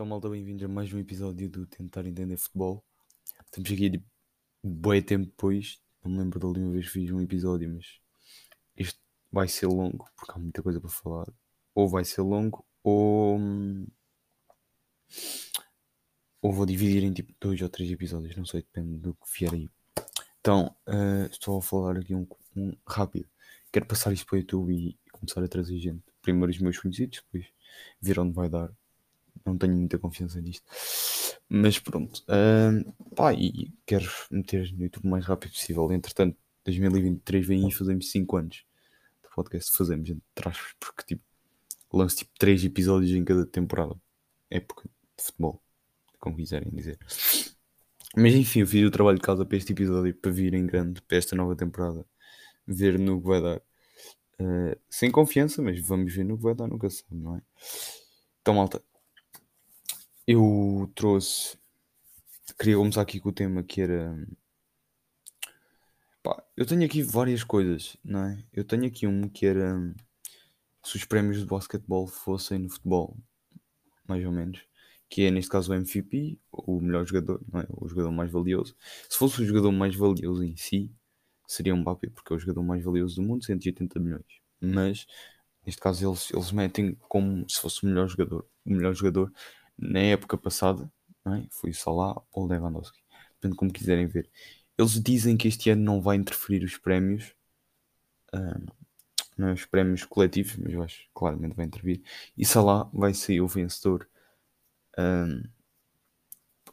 Então, malta, bem-vindos a mais um episódio do Tentar Entender Futebol. Estamos aqui de bem tempo depois. Não me lembro da última vez que fiz um episódio, mas isto vai ser longo porque há muita coisa para falar. Ou vai ser longo, ou. Ou vou dividir em tipo dois ou três episódios, não sei, depende do que vier aí. Então, uh, estou a falar aqui um, um rápido. Quero passar isto para o YouTube e começar a trazer gente. Primeiro os meus conhecidos, depois ver onde vai dar não tenho muita confiança nisto. Mas pronto, uh, pá, e quero meter no YouTube o mais rápido possível. Entretanto, 2023 vem e fazemos 5 anos de podcast. Fazemos entre porque tipo, lanço tipo 3 episódios em cada temporada. Época de futebol, como quiserem dizer. Mas enfim, eu fiz o trabalho de casa para este episódio para vir em grande para esta nova temporada. Ver no que vai dar. Uh, sem confiança, mas vamos ver no que vai dar, nunca sabe, não é? Então, malta, eu trouxe. Queria começar aqui com o tema que era. Pá, eu tenho aqui várias coisas, não é? Eu tenho aqui um que era. Se os prémios de basquetebol fossem no futebol, mais ou menos, que é neste caso o MVP, o melhor jogador, não é? o jogador mais valioso. Se fosse o jogador mais valioso em si, seria um Mbappé, porque é o jogador mais valioso do mundo, 180 milhões. Mas neste caso eles, eles metem como se fosse o melhor jogador. O melhor jogador na época passada, é? foi Salah ou Lewandowski, depende como quiserem ver. Eles dizem que este ano não vai interferir os prémios, uh, não é, os prémios coletivos, mas eu acho claramente vai intervir. E Salah vai ser o vencedor.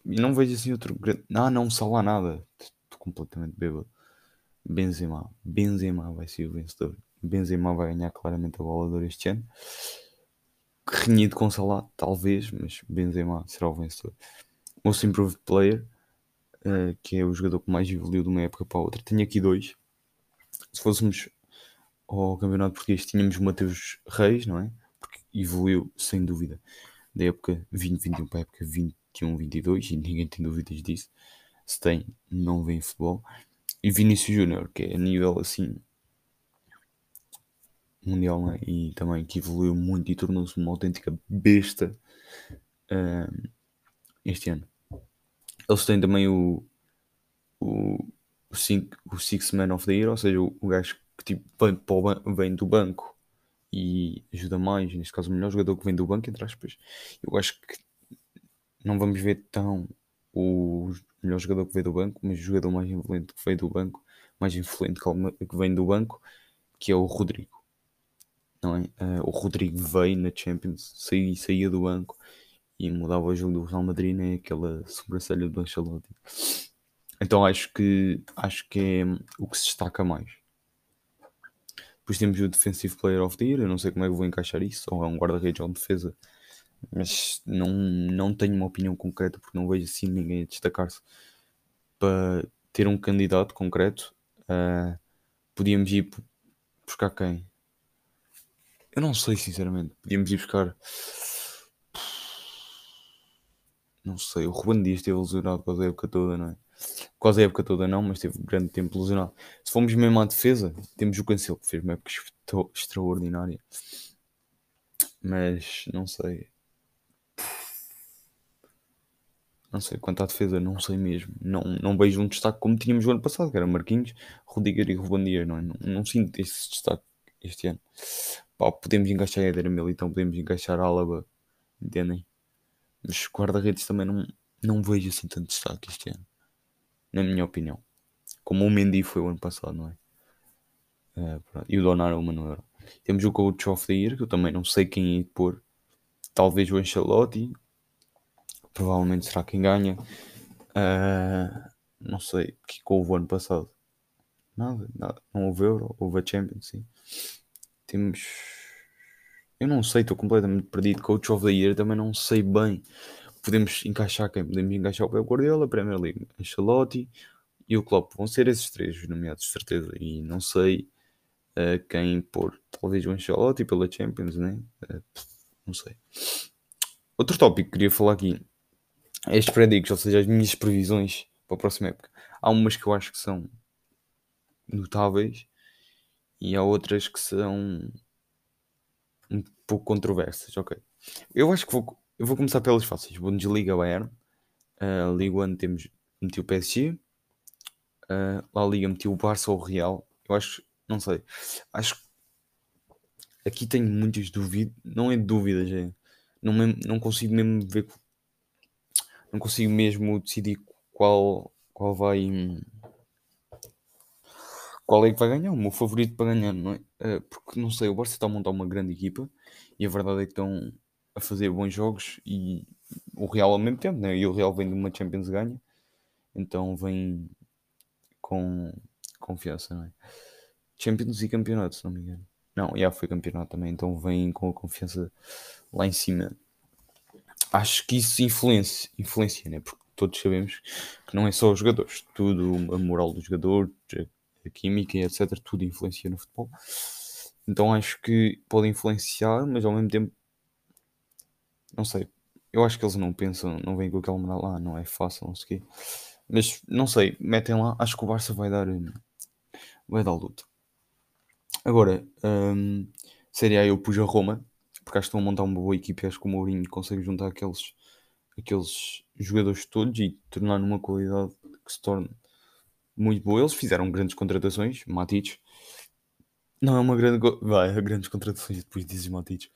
E não vejo assim outro grande. Ah, não, Salah nada. Estou completamente bêbado. Benzema. Benzema vai ser o vencedor. Benzema vai ganhar claramente a bola de este ano renhido com Salah, talvez, mas Benzema será o vencedor. Most Improved Player, uh, que é o jogador que mais evoluiu de uma época para outra. Tenho aqui dois. Se fôssemos ao Campeonato Português, tínhamos Mateus Reis, não é? Porque evoluiu sem dúvida da época 2021 para a época 21-22 e ninguém tem dúvidas disso. Se tem, não vem futebol. E Vinícius Júnior, que é a nível assim mundial né? e também que evoluiu muito e tornou-se uma autêntica besta uh, este ano. Eles têm também o, o, o, cinco, o Six Man of the Year, ou seja, o, o gajo que tipo, vem, vem do banco e ajuda mais, neste caso o melhor jogador que vem do banco, entre aspas. Eu acho que não vamos ver tão o melhor jogador que veio do banco, mas o jogador mais influente que veio do banco, mais influente que vem do banco, que é o Rodrigo não é? Uh, o Rodrigo veio na Champions, saía, saía do banco e mudava o jogo do Real Madrid, né? Aquela sobrancelha do Ancelotti. Então acho que acho que é o que se destaca mais. Depois temos o Defensive Player of the Year, eu não sei como é que vou encaixar isso, ou é um guarda-redes ou um defesa, mas não, não tenho uma opinião concreta porque não vejo assim ninguém a destacar-se para ter um candidato concreto. Uh, podíamos ir buscar quem? Eu não sei, sinceramente. Podíamos ir buscar. Não sei. O Ruben Dias esteve lesionado quase a época toda, não é? Quase a época toda não, mas teve grande tempo lesionado. Se formos mesmo à defesa, temos o Cancelo que fez uma época extraordinária. Mas não sei. Não sei quanto à defesa, não sei mesmo. Não, não vejo um destaque como tínhamos o ano passado, que era Marquinhos, Rudiger e Ruben Dias, não é? Não, não sinto esse destaque este ano pá, podemos encaixar Éder Militão, podemos encaixar Álava, entendem? Mas guarda-redes também não, não vejo assim tanto destaque este ano, na minha opinião. Como o Mendy foi o ano passado, não é? é e o Donnarumma não era. Temos o Coach of the Year, que eu também não sei quem ir pôr. Talvez o Ancelotti. Provavelmente será quem ganha. Uh, não sei, que houve o ano passado. Nada, nada. Não houve Euro, houve a Champions, sim. Temos. Eu não sei, estou completamente perdido. Coach of the Year também não sei bem. Podemos encaixar quem? Podemos encaixar o Pep Guardiola, Premier League, Ancelotti e o Klopp. Vão ser esses três nomeados, de certeza. E não sei uh, quem pôr. Talvez o Ancelotti pela Champions, né? Uh, não sei. Outro tópico que queria falar aqui é as predictions, ou seja, as minhas previsões para a próxima época. Há umas que eu acho que são notáveis e há outras que são um pouco controversas, ok? Eu acho que vou, eu vou começar pelas fáceis. Bundesliga Bayern. Uh, Liga 1 temos meti o PSG. Uh, La Liga meti o Barça ou o Real. Eu acho, não sei. Acho que aqui tenho muitas dúvidas. Não é dúvidas, é. Não, não consigo mesmo ver. Não consigo mesmo decidir qual, qual vai. Qual é que vai ganhar? O meu favorito para ganhar, não é? Uh, porque não sei, o Barça está a montar uma grande equipa e a verdade é que estão a fazer bons jogos e o Real ao mesmo tempo, né? E o Real vem de uma Champions ganha, então vem com confiança, não é? Champions e campeonato, se não me engano. Não, já foi campeonato também, então vem com a confiança lá em cima. Acho que isso influencia, influencia né? Porque todos sabemos que não é só os jogadores, tudo, a moral do jogador, a química, etc. Tudo influencia no futebol. Então acho que pode influenciar, mas ao mesmo tempo, não sei. Eu acho que eles não pensam, não vêm com aquela moral lá, ah, não é fácil, não sei o quê. Mas não sei, metem lá, acho que o Barça vai dar, vai dar luta. Agora, um, eu pus a Roma, porque acho que estão a montar uma boa equipe. Acho que o Mourinho consegue juntar aqueles, aqueles jogadores todos e tornar numa qualidade que se torne muito boa. Eles fizeram grandes contratações, Matic. Não é uma grande. Vai, grandes contratações depois dizes Matic.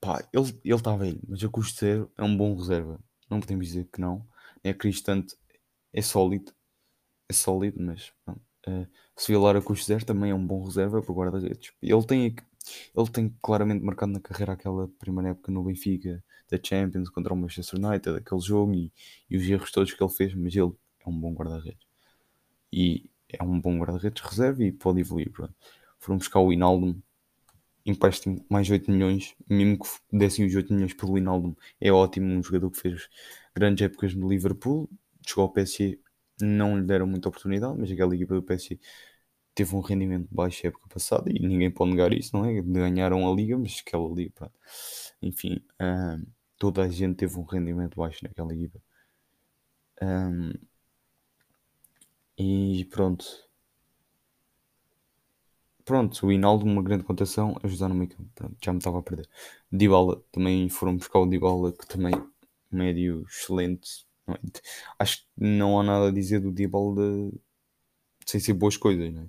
Pá, ele está velho, mas a custo zero é um bom reserva. Não podemos dizer que não. É Cristante, é sólido. É sólido, mas. Uh, se Vilar a custo zero também é um bom reserva para guarda-redes. Ele tem, ele tem claramente marcado na carreira aquela primeira época no Benfica da Champions contra o Manchester United, aquele jogo e, e os erros todos que ele fez, mas ele é um bom guarda-redes. E é um bom guarda-redes reserva e pode evoluir. Pronto. Foram buscar o Inaldo, empréstimo mais 8 milhões, mesmo que dessem os 8 milhões pelo Inaldo, é ótimo, um jogador que fez grandes épocas no Liverpool, chegou ao PSG não lhe deram muita oportunidade, mas aquela equipa do PSG teve um rendimento baixo a época passada e ninguém pode negar isso, não é? Ganharam a liga, mas aquela liga, pronto. enfim, um, toda a gente teve um rendimento baixo naquela equipa. Um, e pronto. Pronto, o Hinaldo, uma grande contação, ajudar no meio campo. Já me estava a perder. Dybala, também foram buscar o Dybala, que também médio excelente, é? Acho que não há nada a dizer do Dybala sem ser boas coisas, não é?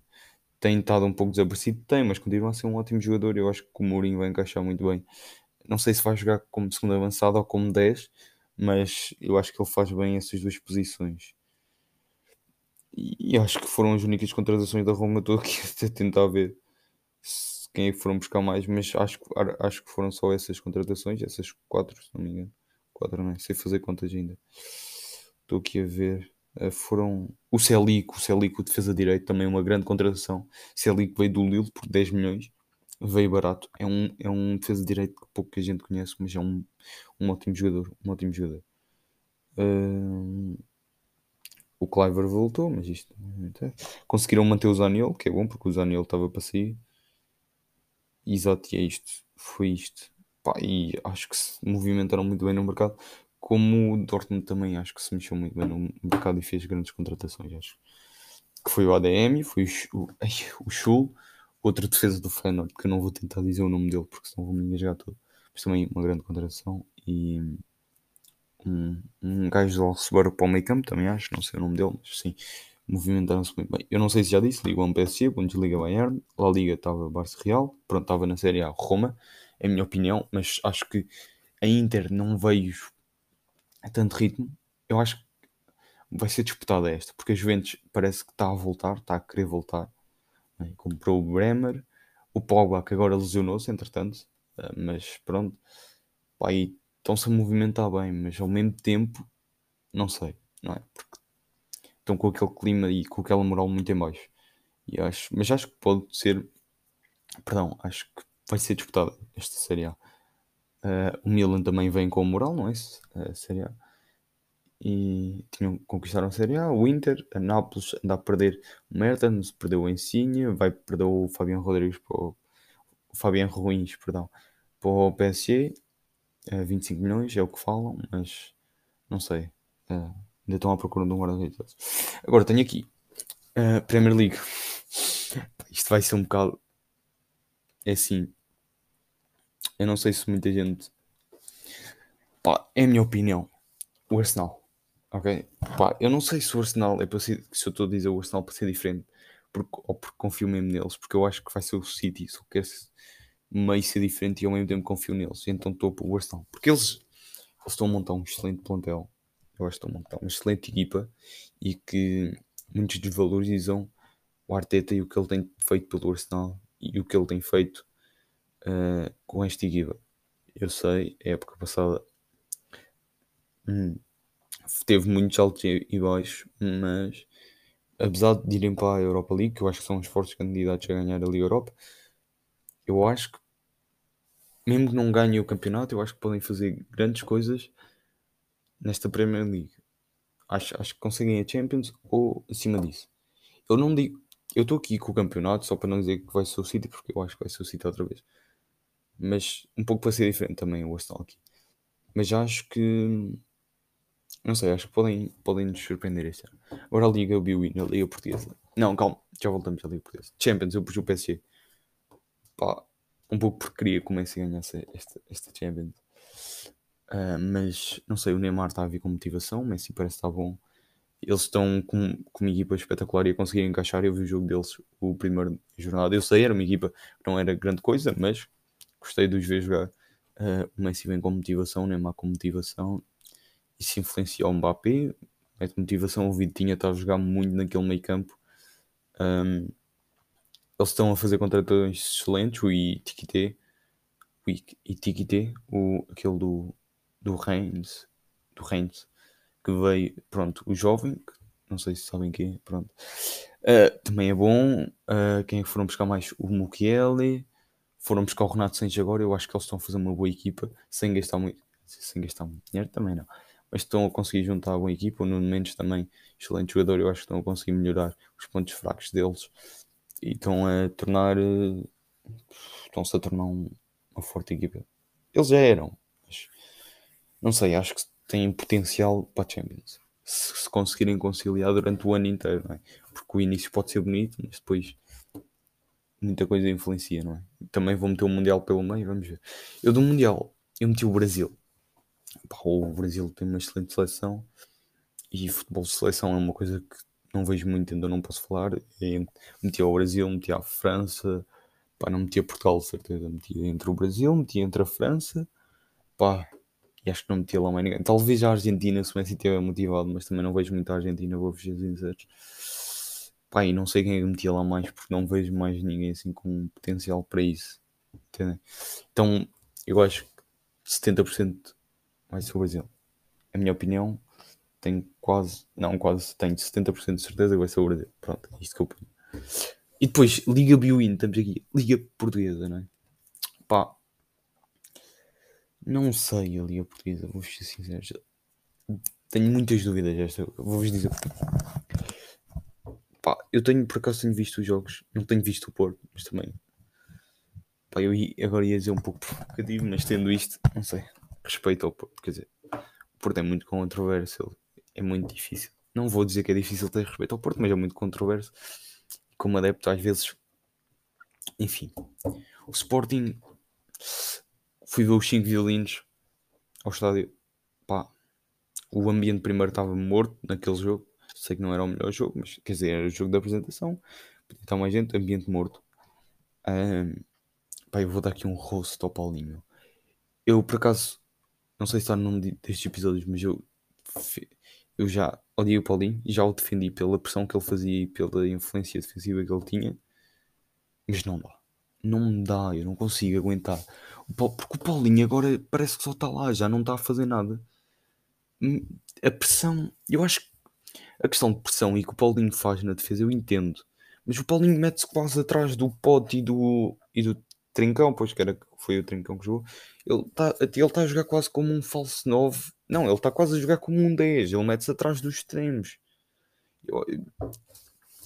Tem estado um pouco desaparecido, tem, mas continua a ser um ótimo jogador. Eu acho que o Mourinho vai encaixar muito bem. Não sei se vai jogar como segundo avançado ou como 10, mas eu acho que ele faz bem essas duas posições. E, acho que foram as únicas contratações da Roma. Estou aqui a tentar ver quem é foram buscar mais, mas acho, acho que foram só essas contratações, essas quatro, se não me engano. Quatro, não é? Sei fazer contas ainda. Estou aqui a ver. Uh, foram o Celico, o Celico, defesa direito, também uma grande contratação. Celico veio do Lille por 10 milhões, veio barato. É um, é um defesa direito que pouca gente conhece, mas é um, um ótimo jogador. Um ótimo jogador. Uh, o Cliver voltou, mas isto é. conseguiram manter o Zaniel, que é bom porque o Zaniel estava para sair. Exato, e é isto. Foi isto. Pá, e acho que se movimentaram muito bem no mercado como o Dortmund também acho que se mexeu muito bem no mercado e fez grandes contratações, acho. Que foi o ADM, foi o, ai, o Schul, outra defesa do Feyenoord, que eu não vou tentar dizer o nome dele, porque senão vou me engasgar todo. Mas também uma grande contratação. E um, um gajo do Alcebar para o meio campo, também acho, não sei o nome dele, mas sim, movimentaram-se muito bem. Eu não sei se já disse, Liga 1 PSG, Bundesliga Bayern, La Liga estava Barça Real, pronto, estava na Série A Roma, é a minha opinião, mas acho que a Inter não veio a tanto ritmo, eu acho que vai ser disputada esta, porque a Juventus parece que está a voltar, está a querer voltar. Né? Comprou o Bremer, o Pogba que agora lesionou-se, entretanto, eh, mas pronto, pá, aí estão-se a movimentar bem, mas ao mesmo tempo, não sei, não é? Porque estão com aquele clima e com aquela moral muito em baixo. E acho, mas acho que pode ser, perdão, acho que vai ser disputada esta Série A. Uh, o Milan também vem com moral, não é? A Série A. E tinham, conquistaram a Série A. O Inter, a Nápoles anda a perder o Mertens, perdeu o Insigne, vai perder o Fabiano Rodrigues para o, o Ruins, perdão, para o PSG. Uh, 25 milhões é o que falam, mas não sei. Uh, ainda estão à procura de um guarda-redes. Agora tenho aqui uh, Premier League. Isto vai ser um bocado. É assim eu não sei se muita gente Pá, é a minha opinião. O Arsenal. Ok? Pá, eu não sei se o Arsenal é para ser, se eu estou a dizer o Arsenal para ser diferente porque, ou porque confio mesmo neles, porque eu acho que vai ser o City, só quero meio ser diferente e ao mesmo tempo confio neles. Então estou para o Arsenal. Porque eles, eles estão a montar um excelente plantel. Eu acho que estão a montar uma excelente equipa e que muitos desvalorizam o Arteta e o que ele tem feito pelo Arsenal e o que ele tem feito uh, com esta equipa. Eu sei, a época passada hum, teve muitos altos e baixos, mas apesar de irem para a Europa League, que eu acho que são os fortes candidatos a ganhar a Europa, eu acho que mesmo que não ganhem o campeonato, eu acho que podem fazer grandes coisas nesta Premier League. Acho, acho que conseguem a Champions ou acima disso. Eu não digo, eu estou aqui com o campeonato só para não dizer que vai ser o City, porque eu acho que vai ser o City outra vez. Mas um pouco para ser diferente também o Arsenal aqui. Mas acho que não sei, acho que podem, podem nos surpreender este ano. Agora a Liga eu vi o Liga Portuguesa. Não, calma, já voltamos à Liga Portuguesa. Champions, eu pus o PSG. Pá, um pouco porque queria que o Messi ganhasse esta, esta Champions. Uh, mas não sei, o Neymar está a vir com motivação, o Messi parece estar bom. Eles estão com, com uma equipa espetacular e a conseguir encaixar. Eu vi o jogo deles, o primeiro jornada. Eu sei, era uma equipa que não era grande coisa, mas gostei de os ver jogar. Uh, o Messi vem com motivação, o Neymar com motivação isso influencia o Mbappé, mete motivação. O Vitinha está a jogar muito naquele meio campo. Um, eles estão a fazer contratações excelentes. O Itikite, o Itikite, o, aquele do, do Reims, do Reims, que veio, pronto, o jovem, não sei se sabem quem é, pronto. Uh, também é bom. Uh, quem é foram buscar mais? O Mukiele. Foram buscar o Renato Sanches agora. Eu acho que eles estão a fazer uma boa equipa sem gastar muito, sem gastar muito dinheiro também não mas estão a conseguir juntar a boa equipa. O Nuno Mendes também, excelente jogador, eu acho que estão a conseguir melhorar os pontos fracos deles e estão a tornar. Eh, estão-se a tornar um, uma forte equipa. Eles já eram, mas não sei, acho que têm potencial para a Champions. Se, se conseguirem conciliar durante o ano inteiro, é? Porque o início pode ser bonito, mas depois muita coisa influencia, não é? Também vou meter o Mundial pelo meio, vamos ver. Eu do Mundial, eu meti o Brasil o Brasil tem uma excelente seleção e futebol de seleção é uma coisa que não vejo muito, ainda não posso falar. É, metia o Brasil, metia a França, pá, não metia Portugal, certeza. Metia entre o Brasil, metia entre a França, pá, e acho que não metia lá mais ninguém. Talvez a Argentina, se o Messi estiver motivado, mas também não vejo muito a Argentina, vou-vos dizer. Pá, e não sei quem é que metia lá mais, porque não vejo mais ninguém assim com potencial para isso. Entendem? Então, eu acho que 70% vai ser o Brasil. A minha opinião, tenho quase, não quase, tenho 70% de certeza que vai ser o Brasil. Pronto, é isto que eu ponho. E depois, Liga Biwin, estamos aqui. Liga Portuguesa, não é? Pá, não sei a Liga Portuguesa, vou ser sincero. Tenho muitas dúvidas esta. Vou-vos dizer. Pá, eu tenho, por acaso, tenho visto os jogos. Não tenho visto o Porto, mas também. Pá, eu agora ia dizer um pouco provocativo, mas tendo isto, não sei respeito ao Porto. Quer dizer, o Porto é muito controverso, é muito difícil. Não vou dizer que é difícil ter respeito ao Porto, mas é muito controverso. Como adepto, às vezes, enfim, o Sporting fui ver os 5 violinos ao estádio. Pá, o ambiente primeiro estava morto naquele jogo. Sei que não era o melhor jogo, mas quer dizer, era o jogo da apresentação. Podia estar mais gente, ambiente morto. Um, pá, eu vou dar aqui um rosto ao Paulinho. Eu, por acaso, não sei se está num destes episódios, mas eu, eu já odiei o Paulinho e já o defendi pela pressão que ele fazia e pela influência defensiva que ele tinha. Mas não dá. Não me dá, eu não consigo aguentar. Porque o Paulinho agora parece que só está lá, já não está a fazer nada. Hum, a pressão, eu acho que a questão de pressão e que o Paulinho faz na defesa eu entendo. Mas o Paulinho mete-se quase atrás do pote e do, e do Trincão, pois que era, foi o Trincão que jogou. Ele está ele tá a jogar quase como um falso 9. Não, ele está quase a jogar como um 10. Ele mete-se atrás dos extremos. Eu,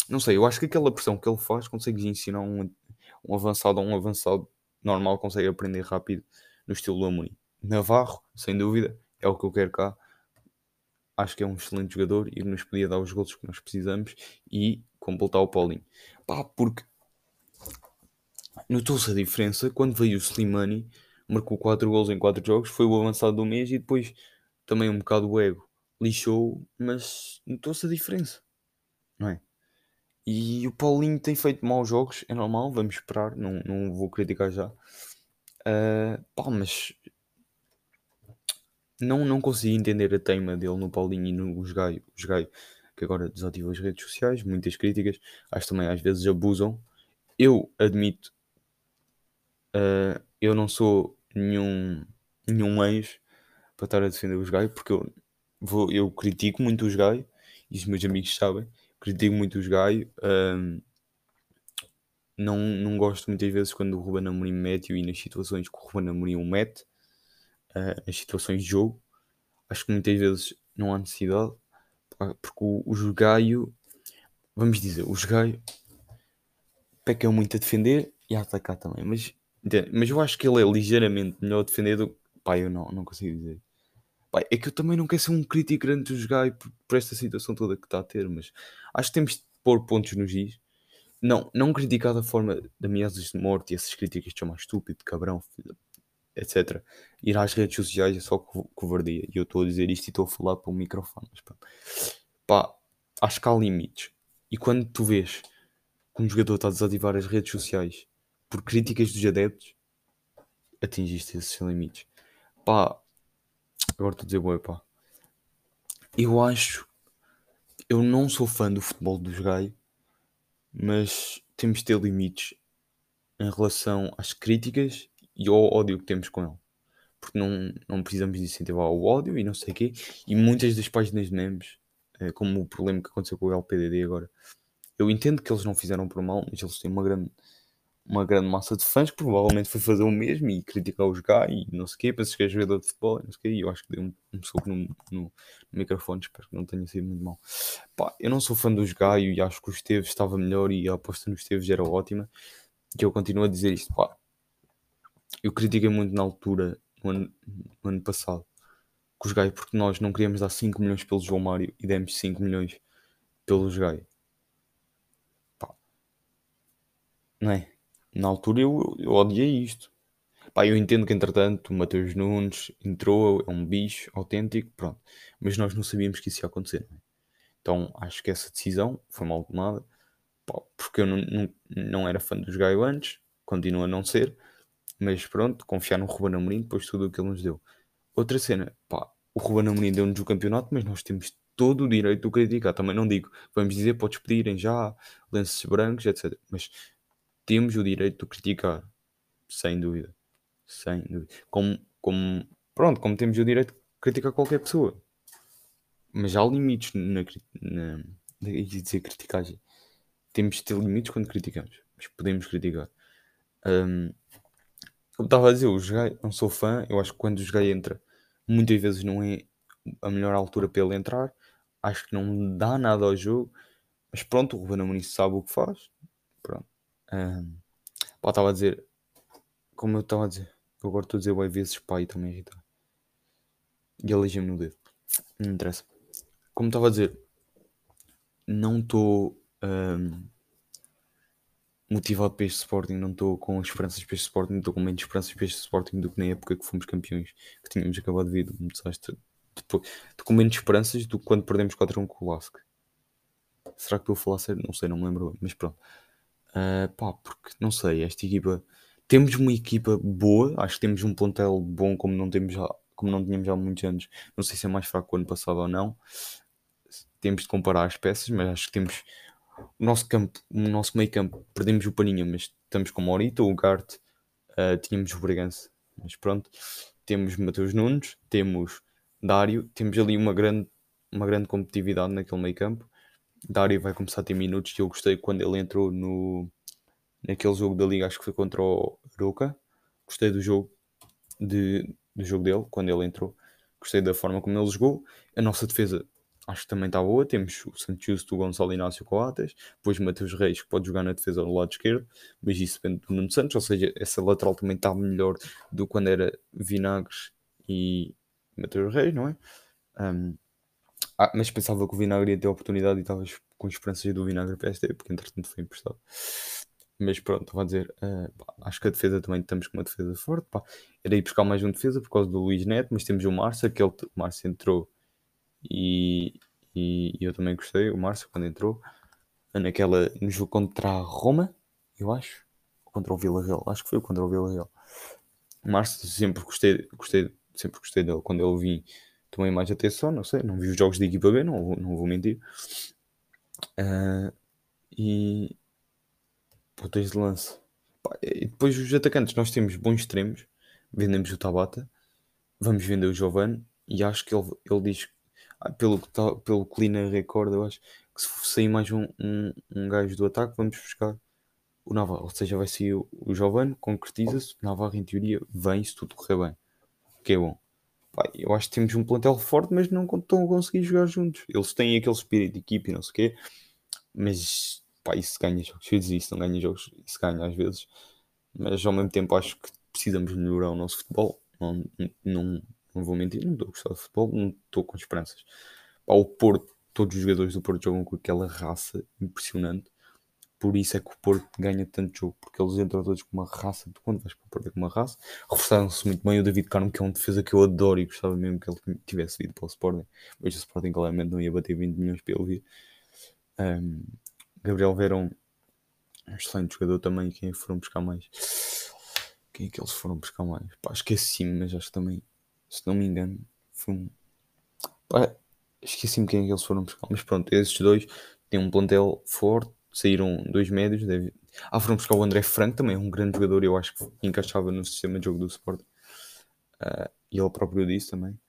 não sei, eu acho que aquela pressão que ele faz consegue ensinar um, um avançado a um avançado normal, consegue aprender rápido no estilo do Amorim. Navarro, sem dúvida, é o que eu quero cá. Acho que é um excelente jogador e nos podia dar os gols que nós precisamos e completar o Paulinho. Pá, porque notou-se a diferença quando veio o Slimani marcou 4 gols em 4 jogos, foi o avançado do mês e depois também um bocado o ego lixou, mas notou-se a diferença, não é? E o Paulinho tem feito maus jogos, é normal, vamos esperar, não, não vou criticar já. Uh, pá, mas não, não consegui entender a teima dele no Paulinho e no Gaio, os Gaio, que agora desativou as redes sociais, muitas críticas, acho também às vezes abusam. Eu admito, uh, eu não sou nenhum, nenhum ex para estar a defender os Gaio, porque eu, vou, eu critico muito os Gaio, e os meus amigos sabem, critico muito os Gaio. Um, não, não gosto muitas vezes quando o Ruben Amorim mete e nas situações que o Ruben Amorim mete, uh, nas situações de jogo. Acho que muitas vezes não há necessidade, porque o, o Jogaio, vamos dizer, o Jogaio peca muito a defender e a atacar também, mas, mas eu acho que ele é ligeiramente melhor a defender do Pá, eu não, não consigo dizer. É que eu também não quero ser um crítico grande do Jogaio por, por esta situação toda que está a ter, mas acho que temos de pôr pontos nos is não, não criticar da forma de ameaças de morte e essas críticas de chamar estúpido, cabrão, etc. Ir às redes sociais é só co covardia. E eu estou a dizer isto e estou a falar para o microfone. Mas, pá, pá, acho que há limites. E quando tu vês que um jogador está a desativar as redes sociais por críticas dos adeptos, atingiste esses limites. Pá, agora estou a dizer, boa, pá. Eu acho. Eu não sou fã do futebol dos gays mas temos de ter limites em relação às críticas e ao ódio que temos com ele. Porque não, não precisamos incentivar o ódio e não sei o quê. E muitas das páginas memes, eh, como o problema que aconteceu com o LPDD agora, eu entendo que eles não fizeram por mal, mas eles têm uma grande uma grande massa de fãs que provavelmente foi fazer o mesmo e criticar os gajos e não sei o quê, que é jogador de futebol não sei o quê, e eu acho que dei um, um soco no, no, microfone, espero que não tenha sido muito mal. Pá, eu não sou fã dos Gaio e acho que o Esteves estava melhor e a aposta no Esteves era ótima, que eu continuo a dizer isto, pá. Eu critiquei muito na altura, no ano, no ano passado, com os Gaio, porque nós não queríamos dar 5 milhões pelo João Mário e demos 5 milhões pelos Gaio. Pá. Não é? Na altura eu, eu odiei isto. Pá, eu entendo que entretanto o Mateus Nunes entrou, é um bicho autêntico, pronto. Mas nós não sabíamos que isso ia acontecer. É? Então acho que essa decisão foi mal tomada. Pá, porque eu não, não, não era fã dos Gaio antes, continuo a não ser. Mas pronto, confiar no Ruben Amorim depois de tudo o que ele nos deu. Outra cena, pá, o Ruben Amorim deu-nos o campeonato, mas nós temos todo o direito de o criticar. Também não digo, vamos dizer, podes pedirem já lances brancos, etc. Mas temos o direito de criticar, sem dúvida. Sem dúvida. Como, como, pronto, como temos o direito de criticar qualquer pessoa. Mas há limites na, na, na dizer criticagem. Temos de ter limites quando criticamos. Mas podemos criticar. Um, eu estava a dizer, o joguei, não sou fã. Eu acho que quando o joguei entra, muitas vezes não é a melhor altura para ele entrar. Acho que não dá nada ao jogo. Mas pronto, o Ruben Amorim sabe o que faz. Pronto. Um, pá, estava a dizer, como eu estava a dizer, eu agora estou a dizer bem vezes pai também irritar. E aleijei-me no dedo. Não interessa. Como estava a dizer, não estou um, motivado para este Sporting, não estou com esperanças para este Sporting, estou com menos esperanças para este Sporting do que na época que fomos campeões, que tínhamos acabado de vir um desastre. Estou com menos esperanças do que quando perdemos 4-1 com o Lask. Será que estou a falar sério? Não sei, não me lembro bem, mas pronto. Uh, pá, porque não sei, esta equipa. Temos uma equipa boa, acho que temos um plantel bom como não, temos já, como não tínhamos há muitos anos. Não sei se é mais fraco o ano passado ou não. Temos de comparar as peças, mas acho que temos o nosso campo, o nosso meio campo, perdemos o Paninha, mas estamos com o Morita, o Gart, uh, tínhamos o Bregança, mas pronto. Temos Mateus Nunes, temos Dário, temos ali uma grande, uma grande competitividade naquele meio campo. Dário vai começar a ter minutos e eu gostei quando ele entrou no naquele jogo da liga, acho que foi contra o Roca. Gostei do jogo de, do jogo dele quando ele entrou. Gostei da forma como ele jogou. A nossa defesa acho que também está boa. Temos o Santos, o Gonçalo Inácio Coates, depois Matheus Reis, que pode jogar na defesa do lado esquerdo, mas isso depende do Nuno Santos, ou seja, essa lateral também está melhor do que quando era Vinagres e Matheus Reis, não é? Um, ah, mas pensava que o Vinagre ia ter a oportunidade e estavas com esperanças do Vinagre esta porque entretanto foi emprestado. Mas pronto, estava a dizer, uh, pá, acho que a defesa também estamos com uma defesa forte. Pá. Era ir buscar mais um defesa por causa do Luís Neto, mas temos o Márcio, aquele o Márcio entrou e, e, e eu também gostei, o Márcio, quando entrou, naquela, no jogo contra a Roma, eu acho, contra o Vila Real, acho que foi contra o Vila Real. O Márcio sempre gostei, gostei, sempre gostei dele, quando eu vim tomei mais atenção, não sei, não vi os jogos de equipa B, não, não vou mentir. Uh, e pontas de. Pá, e depois os atacantes, nós temos bons extremos, vendemos o Tabata, vamos vender o Giovanni e acho que ele, ele diz, ah, pelo, que tá, pelo que li na Record, eu acho que se sair mais um, um, um gajo do ataque, vamos buscar o Navarro. Ou seja, vai sair o, o Giovanni, concretiza-se, o Navarro em teoria vem se tudo correr bem. Que é bom. Eu acho que temos um plantel forte, mas não estão a conseguir jogar juntos. Eles têm aquele espírito de equipe e não sei o quê, mas pá, isso ganha jogos. Eu disse isso, não ganha jogos, isso ganha às vezes, mas ao mesmo tempo acho que precisamos melhorar o nosso futebol. Não, não, não vou mentir, não estou a gostar de futebol, não estou com esperanças. Pá, o Porto, todos os jogadores do Porto jogam com aquela raça impressionante. Por isso é que o Porto ganha tanto jogo, porque eles entram todos com uma raça. Tu quando vais para o Porto é com uma raça, reforçaram-se muito bem. O David Carmo, que é um defesa que eu adoro e gostava mesmo que ele tivesse vindo para o Sporting, mas o Sporting claramente não ia bater 20 milhões ele vir. Um, Gabriel Verão, um excelente jogador também. Quem é foram buscar mais? Quem é que eles foram buscar mais? Pá, esqueci-me, mas acho que também, se não me engano, foi um. Pá, esqueci-me quem é que eles foram buscar. Mas pronto, esses dois têm um plantel forte. Saíram dois médios. Deve... Ah, foram buscar o André Franco também, é um grande jogador. Eu acho que encaixava no sistema de jogo do Sport. Uh, e ele próprio disse também.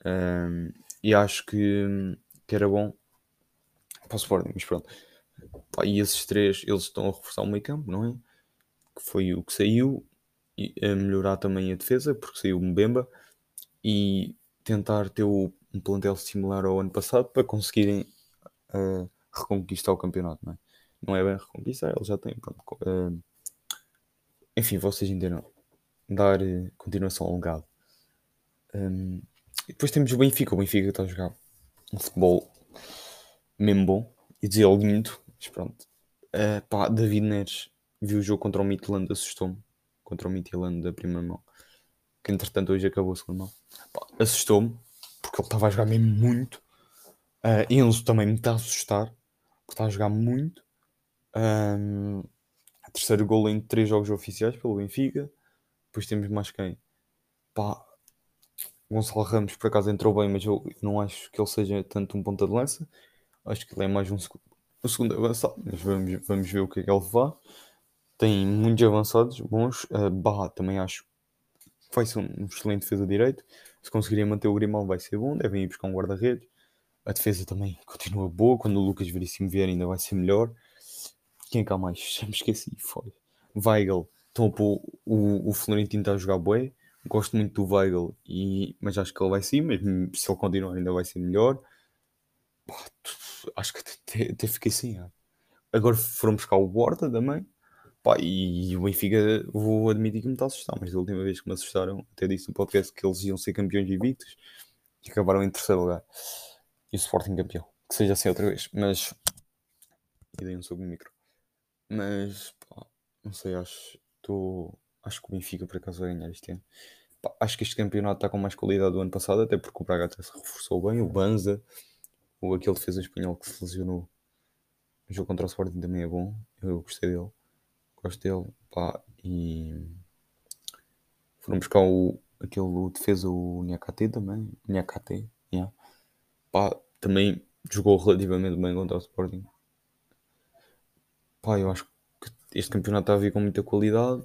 Uh, e acho que, que era bom para o Sporting, mas pronto. Pá, e esses três, eles estão a reforçar o meio campo, não é? Que foi o que saiu, e a melhorar também a defesa, porque saiu o Mbemba, e tentar ter o, um plantel similar ao ano passado para conseguirem uh, reconquistar o campeonato, não é? Não é bem reconquistar, eles já têm, pronto. Uh, enfim, vocês entenderam. Dar uh, continuação ao legado. Um, e depois temos o Benfica, o Benfica está a jogar um futebol mesmo bom, e dizer algo muito, mas pronto. Uh, pá, David Neres viu o jogo contra o Midland, assustou-me. Contra o Midland da primeira mão. Que entretanto hoje acabou a segunda mão. Assustou-me, porque ele estava a jogar mesmo muito. Uh, Enzo também me está a assustar, porque está a jogar muito. Um, terceiro gol em três jogos oficiais pelo Benfica. Depois temos mais quem? Pá, Gonçalo Ramos por acaso entrou bem, mas eu não acho que ele seja tanto um ponta de lança. Acho que ele é mais um, um segundo avançado, mas vamos, vamos ver o que é que ele vá. Tem muitos avançados bons. Uh, Barra também acho que vai ser um excelente defesa direito. Se conseguirem manter o Grimal vai ser bom. Devem ir buscar um guarda-redes. A defesa também continua boa. Quando o Lucas Veríssimo vier ainda vai ser melhor. Quem é mais? Já me esqueci. Foi. Weigl. Estão a pôr o, o Florentino está a jogar bué. Gosto muito do Weigl, e, mas acho que ele vai sim. Mesmo se ele continuar ainda vai ser melhor. Acho que até, fiquei assim. Agora foram buscar o Borda também. Pá, e o Benfica, vou admitir que me está a assustar, mas da última vez que me assustaram, até disse no podcast que eles iam ser campeões invictos e acabaram em terceiro lugar. E o Sporting campeão. Que seja assim outra vez. Mas. E dei um soco no micro. Mas, pá, não sei, acho. Tô... Acho que o Benfica por acaso vai ganhar este ano. Pá, acho que este campeonato está com mais qualidade do ano passado, até porque o Braga até se reforçou bem. O Banza ou aquele defesa espanhol que se lesionou. O jogo contra o Sporting também é bom. Eu gostei dele. Gosto dele. Pá, e foram buscar o, aquele o defesa, o Nhakate também. Nhakate, yeah. Pá, também jogou relativamente bem contra o Sporting. Pá, eu acho que este campeonato está a vir com muita qualidade.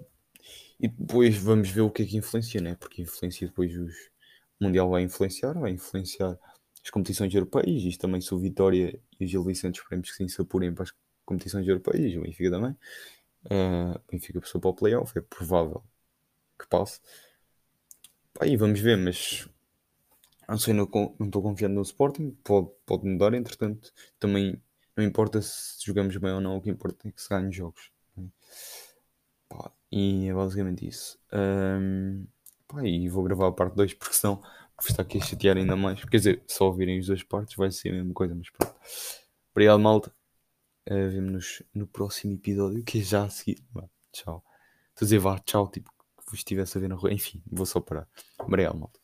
E depois vamos ver o que é que influencia, né? Porque influencia depois os. O Mundial vai influenciar, vai influenciar as competições europeias, isto também se o Vitória e o Gil Vicente esperemos que se apurem para as competições europeias, o Benfica também. Uh, Benfica passou para o playoff, é provável que passe. E vamos ver, mas não sei, não estou confiando no Sporting, pode, pode mudar, entretanto, também não importa se jogamos bem ou não, o que importa é que se ganhe jogos. Pá, e é basicamente isso. Um, pá, e vou gravar a parte 2 porque senão vou estar aqui a chatear ainda mais. Quer dizer, só ouvirem as duas partes vai ser a mesma coisa, mas pronto. Obrigado, malta. Uh, Vemo-nos no próximo episódio, que é já a seguir. Vá, tchau. Estou a dizer vá, tchau, tipo, que vos estivesse a ver na rua. Enfim, vou só parar. Obrigado, malta.